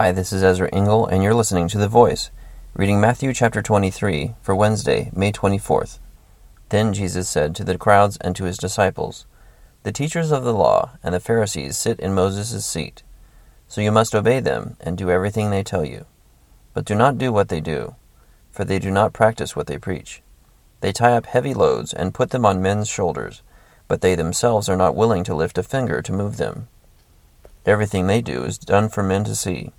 Hi, this is Ezra Engel, and you're listening to The Voice, reading Matthew chapter 23 for Wednesday, May 24th. Then Jesus said to the crowds and to his disciples, The teachers of the law and the Pharisees sit in Moses' seat. So you must obey them and do everything they tell you. But do not do what they do, for they do not practice what they preach. They tie up heavy loads and put them on men's shoulders, but they themselves are not willing to lift a finger to move them. Everything they do is done for men to see.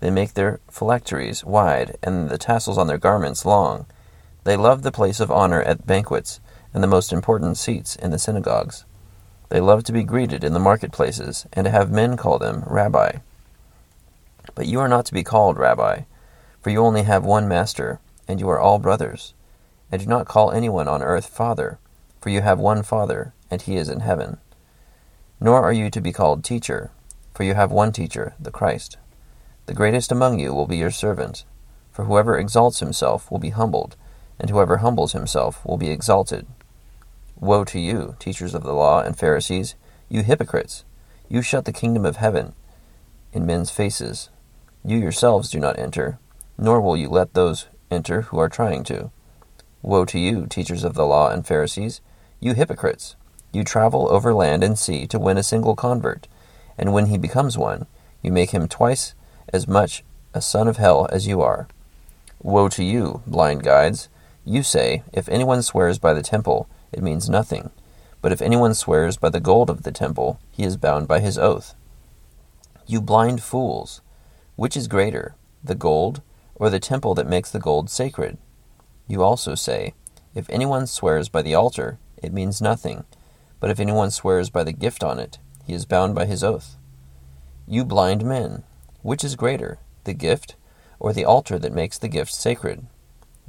They make their phylacteries wide and the tassels on their garments long. They love the place of honor at banquets and the most important seats in the synagogues. They love to be greeted in the marketplaces and to have men call them Rabbi. But you are not to be called Rabbi, for you only have one master, and you are all brothers. And do not call anyone on earth Father, for you have one Father, and he is in heaven. Nor are you to be called Teacher, for you have one teacher, the Christ. The greatest among you will be your servant. For whoever exalts himself will be humbled, and whoever humbles himself will be exalted. Woe to you, teachers of the law and Pharisees, you hypocrites! You shut the kingdom of heaven in men's faces. You yourselves do not enter, nor will you let those enter who are trying to. Woe to you, teachers of the law and Pharisees, you hypocrites! You travel over land and sea to win a single convert and when he becomes one, you make him twice as much a son of hell as you are. Woe to you, blind guides! You say, If anyone swears by the temple, it means nothing. But if anyone swears by the gold of the temple, he is bound by his oath. You blind fools! Which is greater, the gold, or the temple that makes the gold sacred? You also say, If anyone swears by the altar, it means nothing. But if anyone swears by the gift on it, he is bound by his oath. You blind men, which is greater, the gift, or the altar that makes the gift sacred?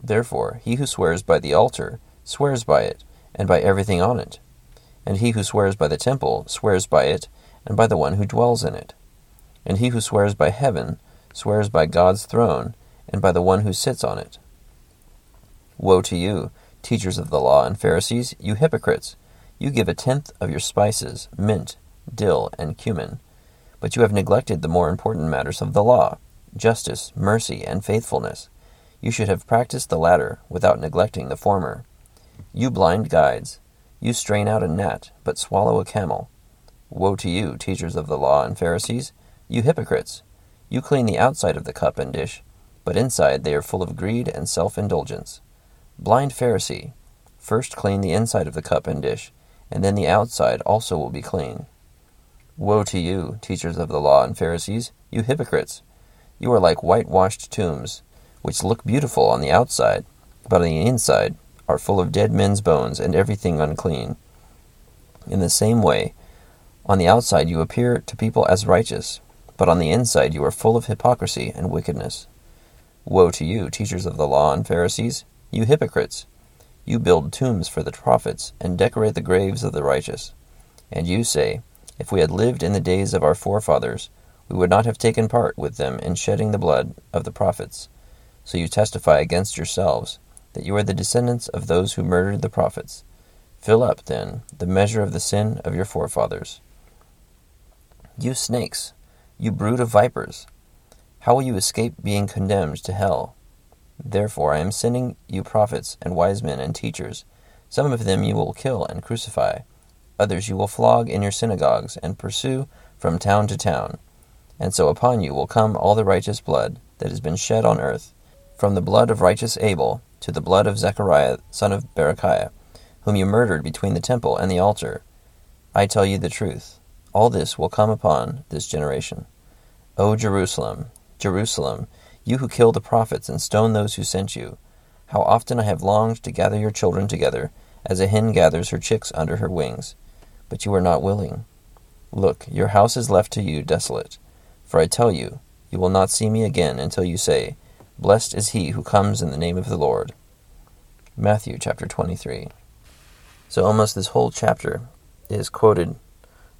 Therefore, he who swears by the altar swears by it, and by everything on it. And he who swears by the temple swears by it, and by the one who dwells in it. And he who swears by heaven swears by God's throne, and by the one who sits on it. Woe to you, teachers of the law and Pharisees, you hypocrites! You give a tenth of your spices, mint, dill, and cumin. But you have neglected the more important matters of the law justice, mercy, and faithfulness. You should have practiced the latter without neglecting the former. You blind guides, you strain out a gnat, but swallow a camel. Woe to you, teachers of the law and Pharisees, you hypocrites! You clean the outside of the cup and dish, but inside they are full of greed and self indulgence. Blind Pharisee, first clean the inside of the cup and dish, and then the outside also will be clean. Woe to you, teachers of the law and Pharisees, you hypocrites! You are like whitewashed tombs, which look beautiful on the outside, but on the inside are full of dead men's bones and everything unclean. In the same way, on the outside you appear to people as righteous, but on the inside you are full of hypocrisy and wickedness. Woe to you, teachers of the law and Pharisees, you hypocrites! You build tombs for the prophets and decorate the graves of the righteous. And you say, if we had lived in the days of our forefathers, we would not have taken part with them in shedding the blood of the prophets. So you testify against yourselves that you are the descendants of those who murdered the prophets. Fill up, then, the measure of the sin of your forefathers. You snakes, you brood of vipers, how will you escape being condemned to hell? Therefore I am sending you prophets and wise men and teachers. Some of them you will kill and crucify Others you will flog in your synagogues, and pursue from town to town. And so upon you will come all the righteous blood that has been shed on earth, from the blood of righteous Abel to the blood of Zechariah son of Berechiah, whom you murdered between the temple and the altar. I tell you the truth, all this will come upon this generation. O Jerusalem, Jerusalem, you who kill the prophets and stone those who sent you, how often I have longed to gather your children together, as a hen gathers her chicks under her wings but you are not willing. Look, your house is left to you desolate. For I tell you, you will not see me again until you say, Blessed is he who comes in the name of the Lord. Matthew chapter 23. So almost this whole chapter is quoted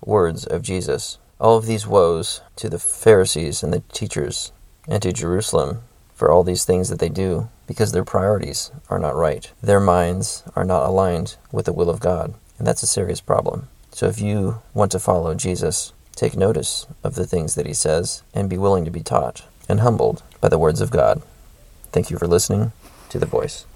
words of Jesus. All of these woes to the Pharisees and the teachers and to Jerusalem for all these things that they do because their priorities are not right. Their minds are not aligned with the will of God, and that's a serious problem. So if you want to follow Jesus take notice of the things that he says and be willing to be taught and humbled by the words of God. Thank you for listening to The Voice.